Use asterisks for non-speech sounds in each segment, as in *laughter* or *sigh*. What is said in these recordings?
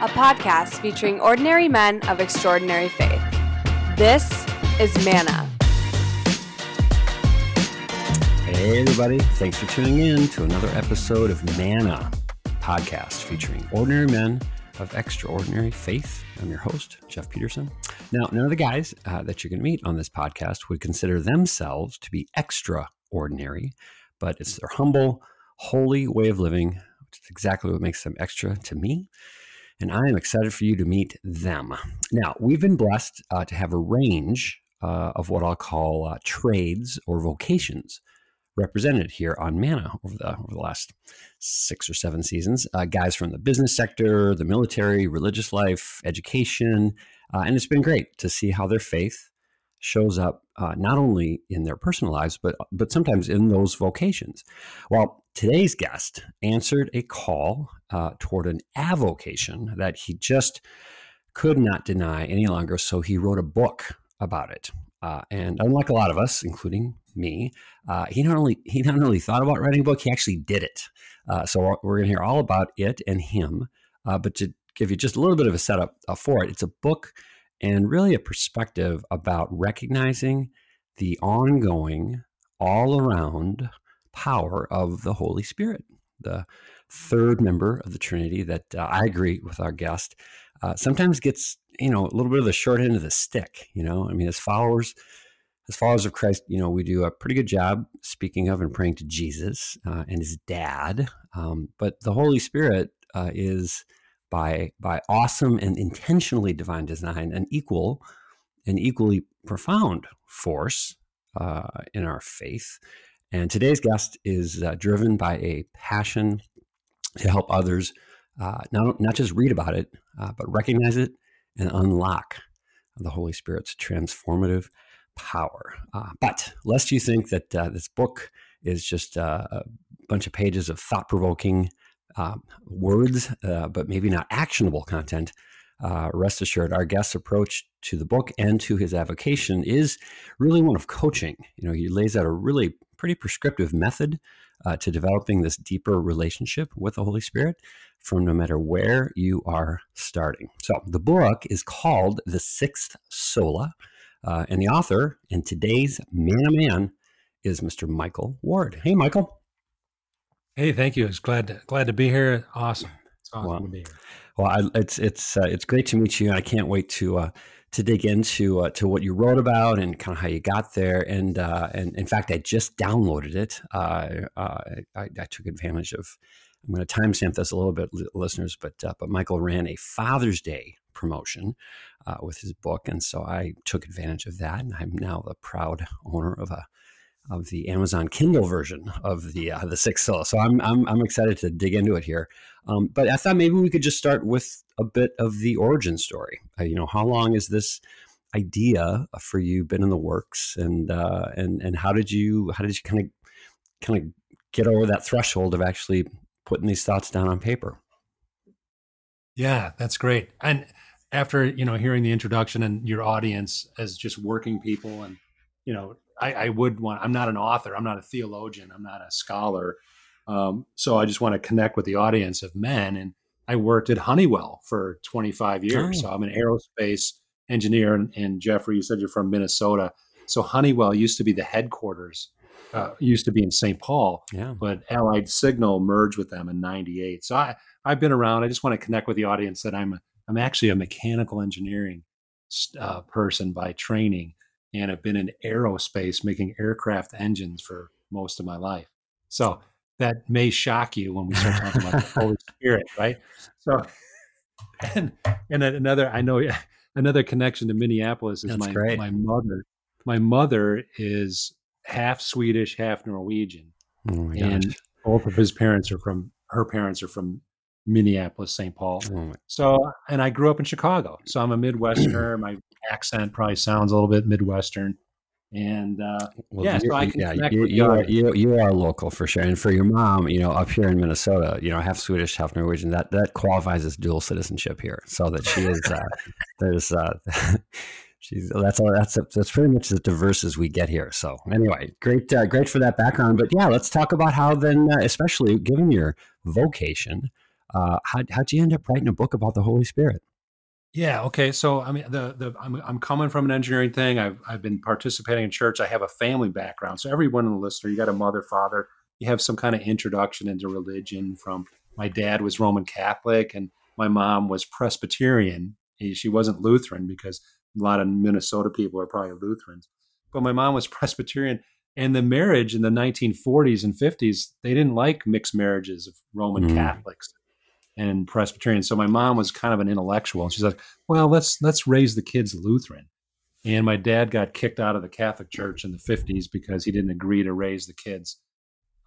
a podcast featuring ordinary men of extraordinary faith. This is Manna. Hey, everybody. Thanks for tuning in to another episode of Manna podcast featuring ordinary men of extraordinary faith. I'm your host, Jeff Peterson. Now, none of the guys uh, that you're going to meet on this podcast would consider themselves to be extraordinary, but it's their humble, holy way of living, which is exactly what makes them extra to me. And I am excited for you to meet them. Now, we've been blessed uh, to have a range uh, of what I'll call uh, trades or vocations represented here on Manna over the over the last six or seven seasons. Uh, guys from the business sector, the military, religious life, education, uh, and it's been great to see how their faith shows up uh, not only in their personal lives but but sometimes in those vocations. Well, today's guest answered a call uh, toward an avocation that he just could not deny any longer, so he wrote a book about it. Uh, and unlike a lot of us, including me, uh, he not only he not only thought about writing a book, he actually did it. Uh, so we're, going to hear all about it and him. Uh, but to give you just a little bit of a setup uh, for it, it's a book and really a perspective about recognizing the ongoing, all around power of the Holy Spirit, the third member of the Trinity that uh, I agree with our guest uh, sometimes gets you know a little bit of the short end of the stick. You know, I mean, as followers, as followers of Christ, you know, we do a pretty good job speaking of and praying to Jesus uh, and His Dad, um, but the Holy Spirit uh, is by by awesome and intentionally divine design an equal an equally profound force uh, in our faith. And today's guest is uh, driven by a passion to help others uh, not, not just read about it, uh, but recognize it and unlock the Holy Spirit's transformative power. Uh, but lest you think that uh, this book is just uh, a bunch of pages of thought provoking um, words, uh, but maybe not actionable content, rest assured, our guest's approach to the book and to his avocation is really one of coaching. You know, he lays out a really pretty prescriptive method uh, to developing this deeper relationship with the Holy Spirit from no matter where you are starting. So the book is called The Sixth Sola, uh, and the author and today's Manna man is Mr. Michael Ward. Hey, Michael. Hey, thank you. It's glad to, glad to be here. Awesome. It's awesome well, to be here. Well, I, it's it's uh, it's great to meet you, I can't wait to uh, to dig into uh, to what you wrote about and kind of how you got there. And uh, and in fact, I just downloaded it. Uh, uh I, I, took advantage of. I'm going to timestamp this a little bit, listeners. But but Michael ran a Father's Day promotion with his book, and so I took advantage of that. And I'm now the proud owner of a of the Amazon Kindle version of the uh, the Sixth Sola. So I'm, I'm I'm excited to dig into it here. Um, but I thought maybe we could just start with a bit of the origin story. Uh, you know, how long is this idea for you been in the works, and uh, and and how did you how did you kind of kind of get over that threshold of actually putting these thoughts down on paper? Yeah, that's great. And after you know hearing the introduction and your audience as just working people and you know I, I, would want. I'm not an author. I'm not a theologian. I'm not a scholar. Um, so I just want to connect with the audience of men. And I worked at Honeywell for 25 years. Oh. So I'm an aerospace engineer. And, and, Jeffrey, you said you're from Minnesota. So Honeywell used to be the headquarters. Uh, used to be in St. Paul, yeah. but Allied Signal merged with them in '98. So I, I've been around. I just want to connect with the audience that I'm I'm actually a mechanical engineering uh, person by training, and have been in aerospace making aircraft engines for most of my life. So that may shock you when we start talking about the *laughs* Holy Spirit, right? So, *laughs* and and another, I know another connection to Minneapolis is That's my great. my mother. My mother is half Swedish, half Norwegian, oh and both of his parents are from her parents are from Minneapolis, St. Paul. Oh so, and I grew up in Chicago, so I'm a Midwesterner. my accent probably sounds a little bit Midwestern. And uh, well, yeah, so I can yeah, you, you are you, you are local for sure. And for your mom, you know, up here in Minnesota, you know, half Swedish, half Norwegian, that that qualifies as dual citizenship here. So that she is uh, *laughs* there's uh, *laughs* she's that's all that's that's pretty much as diverse as we get here. So anyway, great uh, great for that background. But yeah, let's talk about how then, uh, especially given your vocation, Uh, how, how'd you end up writing a book about the Holy Spirit? Yeah. Okay. So I mean, the the I'm I'm coming from an engineering thing. I've I've been participating in church. I have a family background. So everyone in the listener, you got a mother, father. You have some kind of introduction into religion. From my dad was Roman Catholic, and my mom was Presbyterian. She wasn't Lutheran because a lot of Minnesota people are probably Lutherans. But my mom was *laughs* Presbyterian, and the marriage in the 1940s and 50s, they didn't like mixed marriages of Roman mm. Catholics and Presbyterian. So my mom was kind of an intellectual. And she's like, well, let's let's raise the kids Lutheran. And my dad got kicked out of the Catholic Church in the 50s because he didn't agree to raise the kids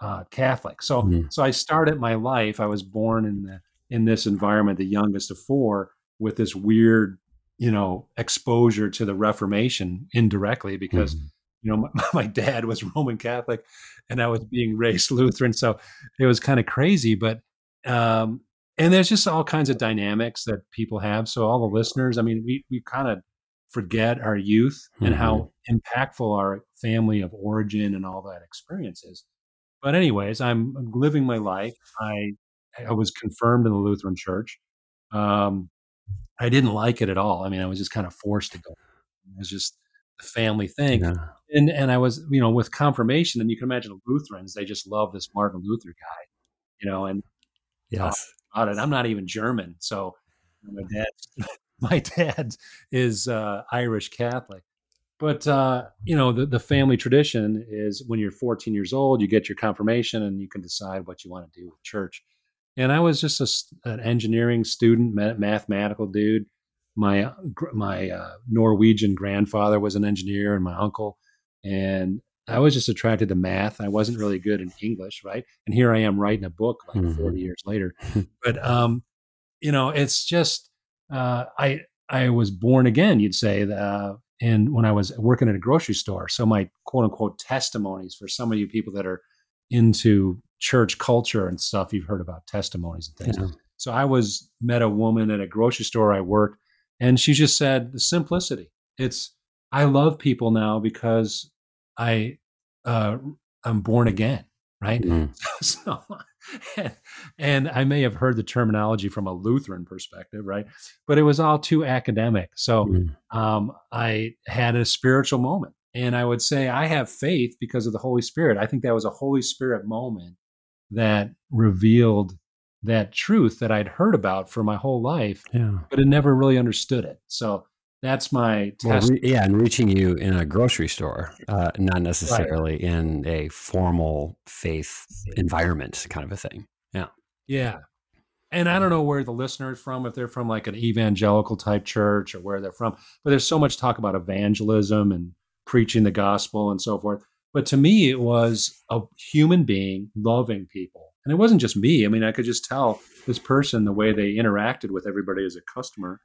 uh, Catholic. So mm-hmm. so I started my life. I was born in the in this environment, the youngest of four, with this weird, you know, exposure to the Reformation indirectly because mm-hmm. you know *laughs* my, my, dad was Roman Catholic and I was being raised Lutheran. So it was kind of crazy, but um, and there's just all kinds of dynamics that people have. So all the listeners, I mean, we we kind of forget our youth mm-hmm. and how mm-hmm. impactful our family of origin and all that experience is. But anyways, I'm living my life. I I was confirmed in the Lutheran Church. Um, I didn't like it at all. I mean, I was just kind of forced to go. It was just the family thing. Yeah. And and I was, you know, with confirmation, and you can imagine Lutherans, they just love this Martin Luther guy, you know, and yes about it. I'm not even German, so my dad, *laughs* my dad is uh, Irish Catholic. But uh, you know, the, the family tradition is when you're 14 years old, you get your confirmation, and you can decide what you want to do with church. And I was just a, an engineering student, mathematical dude. My my uh, Norwegian grandfather was an engineer, and my uncle, and I was just attracted to math. I wasn't really good in English, right? And here I am writing a book like mm-hmm. 40 years later. *laughs* but um, you know, it's just uh, I I was born again, you'd say, uh, and when I was working at a grocery store. So my quote unquote testimonies for some of you people that are into church culture and stuff, you've heard about testimonies and things. Yeah. So I was met a woman at a grocery store I worked, and she just said the simplicity. It's I love people now because I uh, I'm born again, right? Mm. *laughs* So, and, and, I may have heard the terminology from a Lutheran perspective, right? But it was all too academic. So mm. um, I had a spiritual moment, and I would say I have faith because of the Holy Spirit. I think that was a Holy Spirit moment that revealed that truth that I'd heard about for my whole life, yeah. but had never really understood it. So that's my test. Well, re- yeah, and reaching you in a grocery store, uh, not necessarily right. in a formal faith environment, kind of a thing. Yeah, yeah. And I don't know where the listener is from, if they're from like an evangelical type church or where they're from, but there's so much talk about evangelism and preaching the gospel and so forth. But to me, it was a human being loving people. And it wasn't just me. I mean, I could just tell this person the way they interacted with everybody as a customer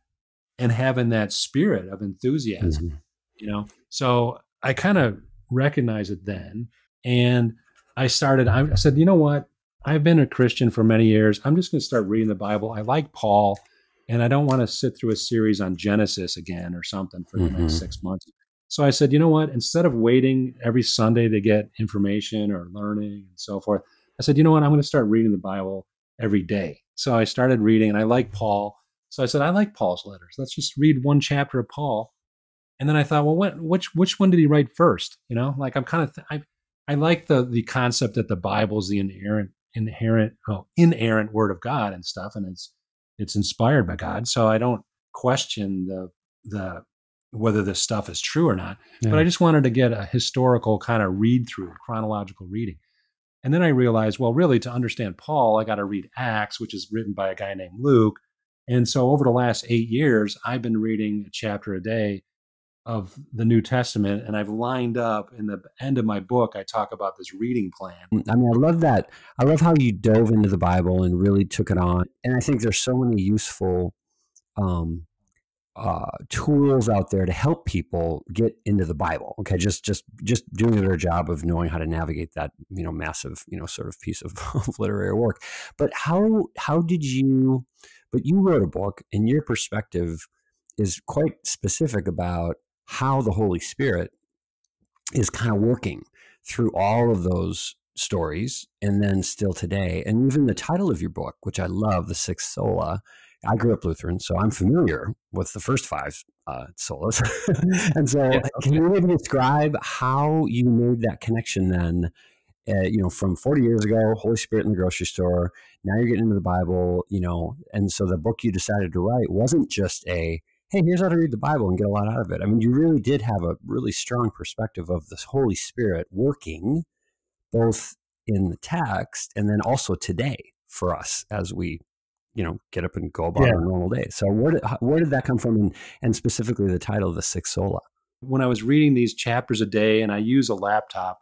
and having that spirit of enthusiasm, mm-hmm. you know? So I kind of recognized it then. And I started, I said, you know what? I've been a Christian for many years. I'm just going to start reading the Bible. I like Paul, and I don't want to sit through a series on Genesis again or something for the mm-hmm. next six months. So I said, you know what? Instead of waiting every Sunday to get information or learning and so forth, I said, you know what? I'm going to start reading the Bible every day. So I started reading, and I like Paul. So I said, I like Paul's letters. Let's just read one chapter of Paul. And then I thought, well, what, which which one did he write first? You know, like I'm kind of th- I I like the the concept that the Bible is the inerrant inherent well inerrant word of God and stuff, and it's it's inspired by God. So I don't question the the whether this stuff is true or not. Yeah. But I just wanted to get a historical kind of read through, chronological reading. And then I realized, well, really, to understand Paul, I got to read Acts, which is written by a guy named Luke. And so over the last eight years, I've been reading a chapter a day of the New Testament, and I've lined up in the end of my book. I talk about this reading plan. I mean, I love that. I love how you dove into the Bible and really took it on. And I think there's so many useful um, uh, tools out there to help people get into the Bible. Okay, just just just doing their job of knowing how to navigate that you know massive you know sort of piece of, *laughs* of literary work. But how how did you? But you wrote a book, and your perspective is quite specific about how the Holy Spirit is kind of working through all of those stories and then still today. And even the title of your book, which I love, The Sixth Sola. I grew up Lutheran, so I'm familiar with the first five uh, solas. *laughs* and so, yeah, okay. can you maybe describe how you made that connection then? Uh, you know, from 40 years ago, Holy Spirit in the grocery store. Now you're getting into the Bible, you know, and so the book you decided to write wasn't just a hey, here's how to read the Bible and get a lot out of it. I mean, you really did have a really strong perspective of the Holy Spirit working both in the text and then also today for us as we you know get up and go about yeah. our normal day so where did, where did that come from and, and specifically the title of the sixth sola when i was reading these chapters a day and i use a laptop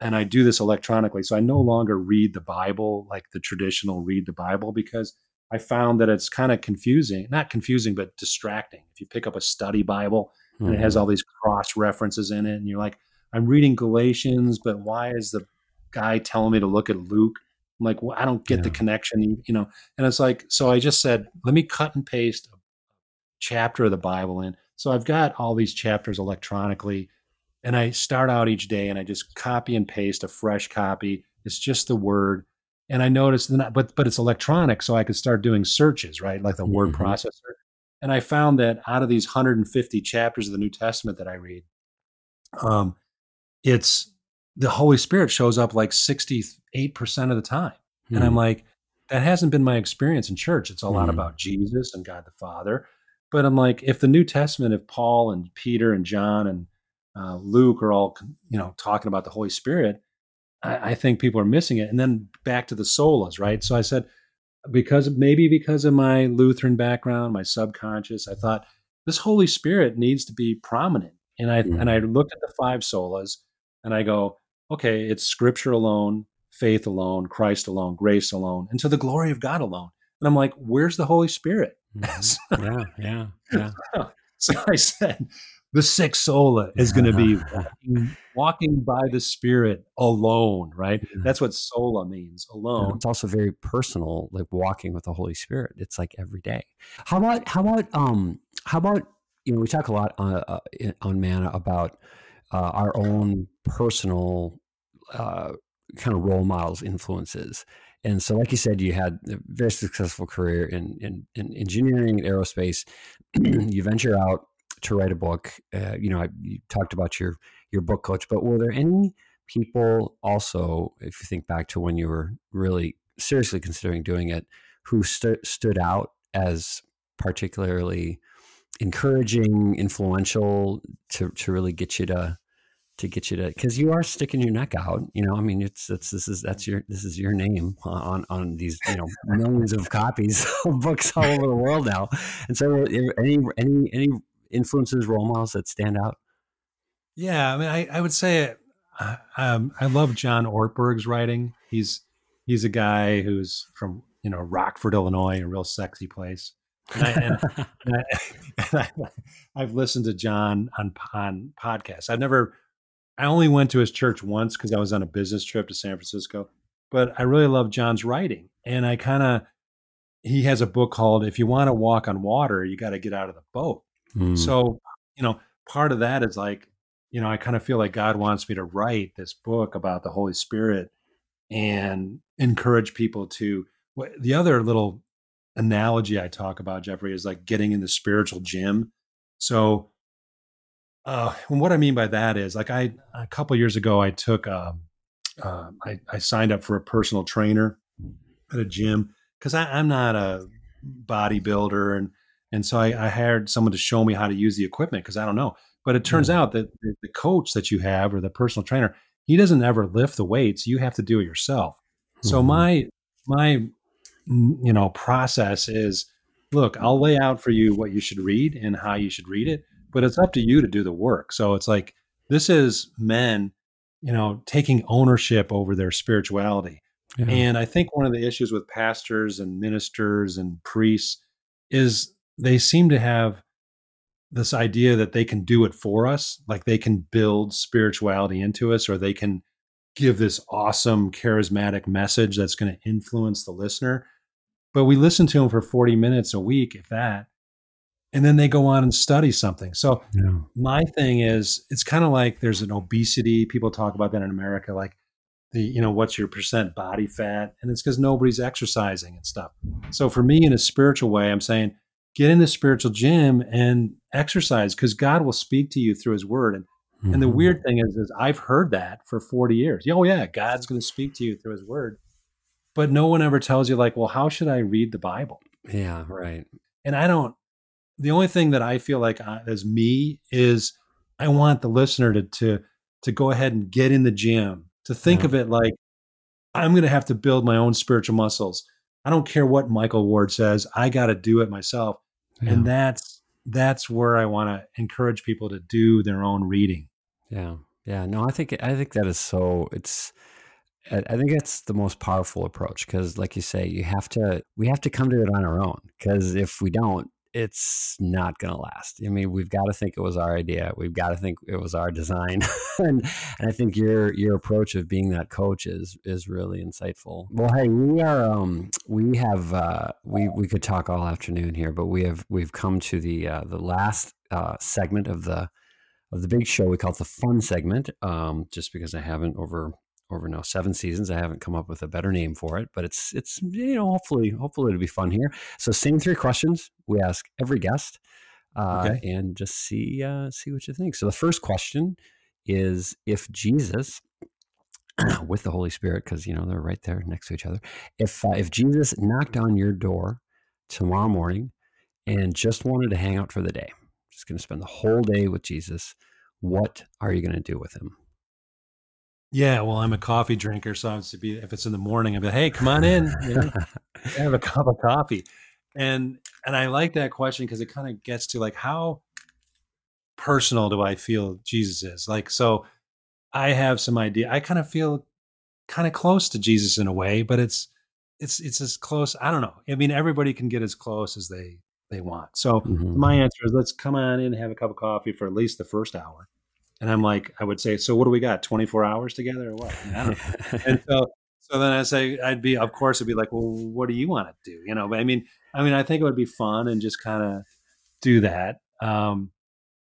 and i do this electronically so i no longer read the bible like the traditional read the bible because I found that it's kind of confusing, not confusing, but distracting. If you pick up a study Bible and mm-hmm. it has mm-hmm. all these cross references in it, and you're like, I'm reading Galatians, but why is the guy telling me to look at Luke? I'm like, well, I don't get yeah. the connection, you know? And it's like, so I just said, let me cut and paste a chapter of the Bible in. So I've got all these chapters electronically, and I start out each day and I just copy and paste a fresh copy. It's just the word and I noticed that, but but it's electronic, so I could start doing searches, right, like the mm-hmm. word processor. And I found that out of these 150 chapters of the New Testament that I read, um, it's the Holy Spirit shows up like 68 percent of the time, mm-hmm. and I'm hmm. like, that hasn't been my experience in church. It's a mm-hmm. lot hmm. about Jesus and God the Father, but I'm like, if the New Testament, if Paul and Peter and John and uh, Luke are all you know talking about the Holy Spirit I, I think people are missing it. And then back to the solas, right? So I said, because maybe because of my Lutheran background, my subconscious, I thought this Holy Spirit needs to be prominent. And I mm-hmm. and I looked at the five solas and I go, okay, it's scripture alone, faith alone, Christ alone, grace alone, and to the glory of God alone. And I'm like, where's the Holy Spirit? Mm-hmm. *laughs* yeah, yeah, *laughs* yeah. so I said, the sixth sola is going to be *laughs* walking, walking, by the spirit alone right? That's what sola means alone. yeah, it's also very personal like walking with the holy spirit. It's like every day. How about how about um how about you know we talk a lot on, uh, uh on manna about uh, our own personal uh, kind of role models influences. And so like you said you had a very successful career in in, in engineering and aerospace. *clears throat* You venture out to write a book. Uh, you know, I, you talked about your your book coach, but were there any people also, if you think back to when you were really seriously considering doing it, who st- stood out as particularly encouraging, influential to to really get you to to get you to because you are sticking your neck out you know i mean it's it's this is that's your this is your name on on these you know millions of copies *laughs* of books all over the world now and so any any any influences, role models that stand out? Yeah, I mean, I, I would say uh, um, I love John Ortberg's writing. He's he's a guy who's from you know Rockford, Illinois, a real sexy place. And I, and, *laughs* and I, have *laughs* listened to John on on podcasts. I've never, I only went to his church once because I was on a business trip to San Francisco. But I really love John's writing, and I kind of he has a book called "If You Want to Walk on Water, You Got to Get Out of the Boat." Mm. So, you know, part of that is like, you know, I kind of feel like God wants me to write this book about the Holy Spirit and encourage people to. The other little analogy I talk about, Jeffrey, is like getting in the spiritual gym. So, uh, and what I mean by that is like I a couple years ago I took um, uh, I, I signed up for a personal trainer at a gym because I'm not a bodybuilder and and so I, I hired someone to show me how to use the equipment because I don't know. But it turns out that the coach that you have or the personal trainer, he doesn't ever lift the weights. You have to do it yourself. Mm-hmm. So my my you know process is look, I'll lay out for you what you should read and how you should read it, but it's up to you to do the work. So it's like this is men, you know, taking ownership over their spirituality. Yeah. And I think one of the issues with pastors and ministers and priests is they seem to have this idea that they can do it for us, like they can build spirituality into us, or they can give this awesome charismatic message that's going to influence the listener. But we listen to them for 40 minutes a week, if that, and then they go on and study something. So yeah. my thing is, it's kind of like there's an obesity. People talk about that in America, like the you know what's your percent body fat and it's because nobody's exercising and stuff so for me in a spiritual way i'm saying get in the spiritual gym and exercise because god will speak to you through his word and mm-hmm. and the mm-hmm. weird thing is is i've heard that for 40 years oh yeah god's going to speak to you through his word but no one ever tells you like well how should i read the bible yeah right and i don't the only thing that i feel like I, as me is i want the listener to to to go ahead and get in the gym to think yeah. of it like I'm going to have to build my own spiritual muscles. I don't care what Michael Ward says. I got to do it myself. Yeah. And that's that's where I want to encourage people to do their own reading. Yeah. Yeah, no, I think I think that is so it's I think it's the most powerful approach because like you say, you have to we have to come to it on our own because if we don't, it's not going to last. I mean, we've got to think it was our idea. We've got to think it was our design, *laughs* and, and I think your your approach of being that coach is is really insightful. Well, hey, we are um, we have uh, we we could talk all afternoon here, but we have we've come to the uh, the last uh, segment of the of the big show. We call it the fun segment, um, just because I haven't over over now seven seasons. I haven't come up with a better name for it, but it's it's you know hopefully hopefully it'll be fun here. So same three questions we ask every guest, uh, okay. and just see uh, see what you think. So the first question is if Jesus *clears throat* with the Holy Spirit, because you know they're right there next to each other. If uh, if Jesus knocked on your door tomorrow morning and just wanted to hang out for the day, just going to spend the whole day with Jesus, what are you going to do with him? Yeah, well, I'm a coffee drinker, so be if it's in the morning, I'd be, hey, come on in, you know, *laughs* have a cup of coffee, and and I like that question because it kind of gets to like how personal do I feel Jesus is like. So I have some idea. I kind of feel kind of close to Jesus in a way, but it's it's it's as close. I don't know. I mean, everybody can get as close as they they want. So mm-hmm. my answer is let's come on in, have a cup of coffee for at least the first hour and I'm like, I would say, so what do we got? 24 hours together or what? *laughs* and so, so then I say, I'd be, of course, it'd be like, well, what do you want to do? You know, but I mean, I mean, I think it would be fun and just kind of do that. Um,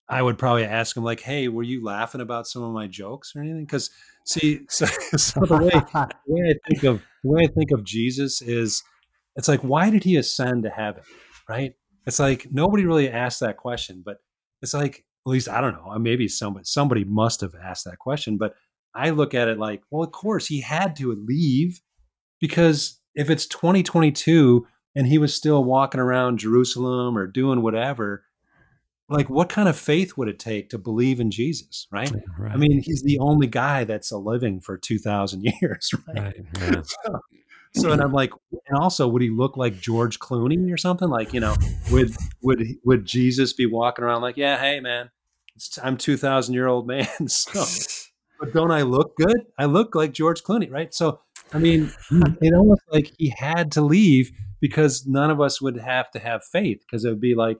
I would probably ask him like, Hey, were you laughing about some of my jokes or anything? Cause see, *laughs* so, so the, way, the way I think of, the way I think of Jesus is it's like, why did he ascend to heaven? Right. It's like, nobody really asked that question, but it's like, at least I don't know. Uh, maybe somebody somebody must have asked that question, but I look at it like, well, of course he had to leave because if it's 2022 and he was still walking around Jerusalem or doing whatever, like what kind of faith would it take to believe in Jesus, right? right. I mean, he's the only guy that's a living for 2000 *laughs* years, right? right yeah. *laughs* so, so and I'm like, and also, would he look like George Clooney or something? Like, you know, would would would Jesus be walking around like, yeah, hey man, I'm two thousand year old man, *laughs* so but don't I look good? I look like George Clooney, right? So I mean, hmm. it almost like he had to leave because none of us would have to have faith because it would be like,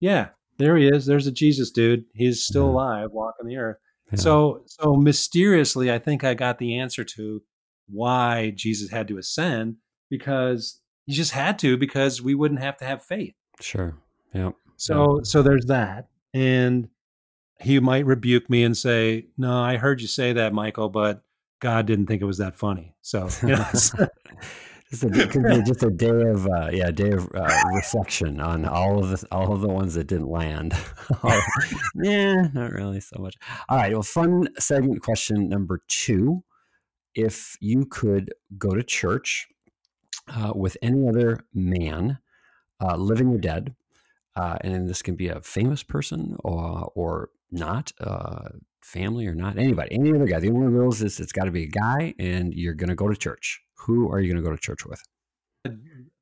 yeah, there he is. There's a Jesus dude. He's still alive, walking the earth. Yeah. So so mysteriously, I think I got the answer to why Jesus had to ascend because he just had to because we wouldn't have to have faith. Sure. Yeah. So yeah. so there's that. And he might rebuke me and say, "No, I heard you say that, Michael, but God didn't think it was that funny." So, you know, *laughs* just, a, just a day of uh, yeah, day of uh, reflection on all of the all of the ones that didn't land. *laughs* yeah, *laughs* not really so much. All right, well, fun segment question number two if you could go to church uh, with any other man, uh, living or dead, uh, and this can be a famous person or, or not, uh, family or not, anybody, any other guy. The only rules is it's got to be a guy, and you're going to go to church. Who are you going to go to church with?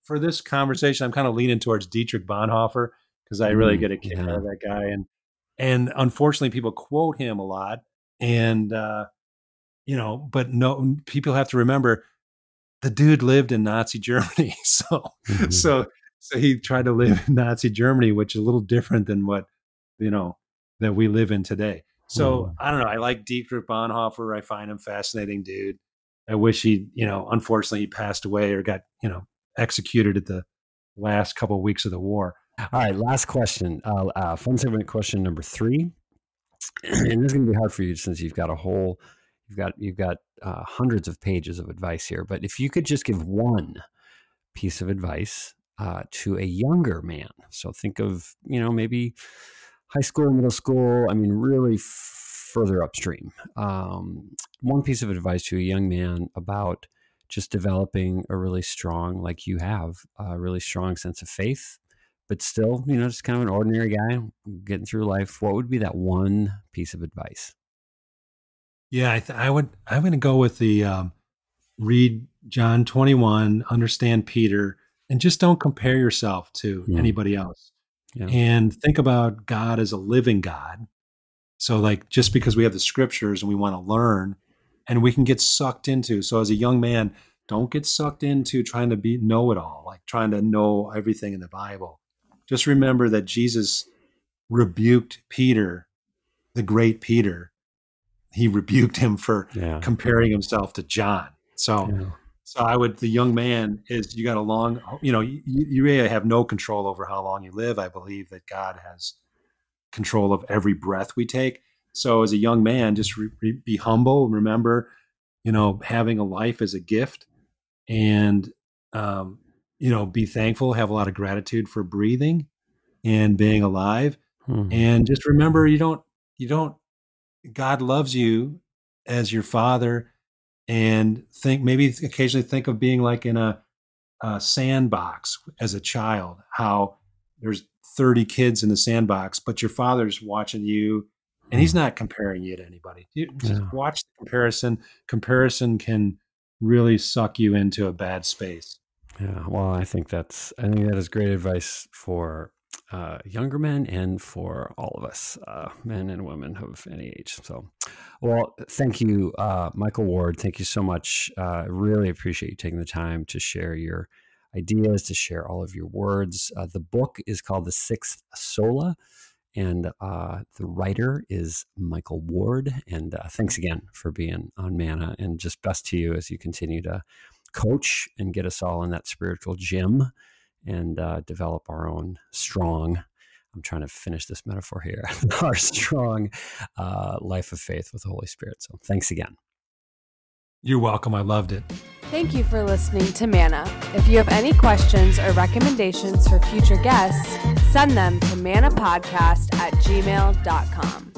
For this conversation, I'm kind of leaning towards Dietrich Bonhoeffer because I really mm, get a kick yeah. out of that guy, and and unfortunately, people quote him a lot, and uh, you know, but no, people have to remember the dude lived in Nazi *laughs* Germany. So, mm-hmm. so, so he tried to live in Nazi Germany, which is a little different than what, you know, that we live in today. So mm. I don't know. I like Dietrich Bonhoeffer. I find him fascinating, dude. I wish he, you know, unfortunately he passed away or got, you know, executed at the last couple of weeks of the war. All right, last question. Uh, uh, fun segment question number three, *clears throat* and this is going to be hard for you since you've got a whole you've got you've got uh, hundreds of pages of advice here. But if you could just give one piece of advice uh, to a younger man, so think of you know maybe high school, middle school. I mean, really f- further upstream. Um, one piece of advice to a young man about just developing a really strong, like you have, a really strong sense of faith, but still, you know, just kind of an ordinary guy getting through life. What would be that one piece of advice? Yeah, I, th- I would. I'm going to go with the um, read John 21, understand Peter, and just don't compare yourself to anybody else. Yeah. And think about God as a living God. So, like, just because we have the scriptures and we want to learn, and we can get sucked into. So, as a young man, don't get sucked into trying to be know it all, like trying to know everything in the Bible. Just remember that Jesus rebuked Peter, the great Peter, he rebuked him for yeah. comparing himself to John. So, yeah. so I would the young man is you got a long, you know, you, you really have no control over how long you live. I believe that God has control of every breath we take. So, as a young man, just re, re, be humble. Remember, you know, having a life is a gift, and um, you know, be thankful. Have a lot of gratitude for breathing and being alive, hmm. and just remember, you don't you don't God loves you as your father and think maybe occasionally think of being like in a, a, sandbox as a child how there's 30 kids in the sandbox but your father's watching you and he's hmm. not comparing you to anybody you yeah. watch the comparison comparison can really suck you into a bad space yeah well i think that's i think that is great advice for uh, younger men and for all of us, uh, men and women of any age. So, well, thank you, uh, Michael Ward. Thank you so much. Uh, really appreciate you taking the time to share your ideas, to share all of your words. Uh, the book is called The Sixth Sola, and uh, the writer is Michael Ward. And thanks again for being on Manna, and just best to you as you continue to coach and get us all in that spiritual gym and uh, develop our own strong. I'm trying to finish this metaphor here. *laughs* our strong uh, life of faith with the Holy Spirit. So thanks again. You're welcome. I loved it. Thank you for listening to Manna. If you have any questions or recommendations for future guests, send them to mannapodcast at gmail.com.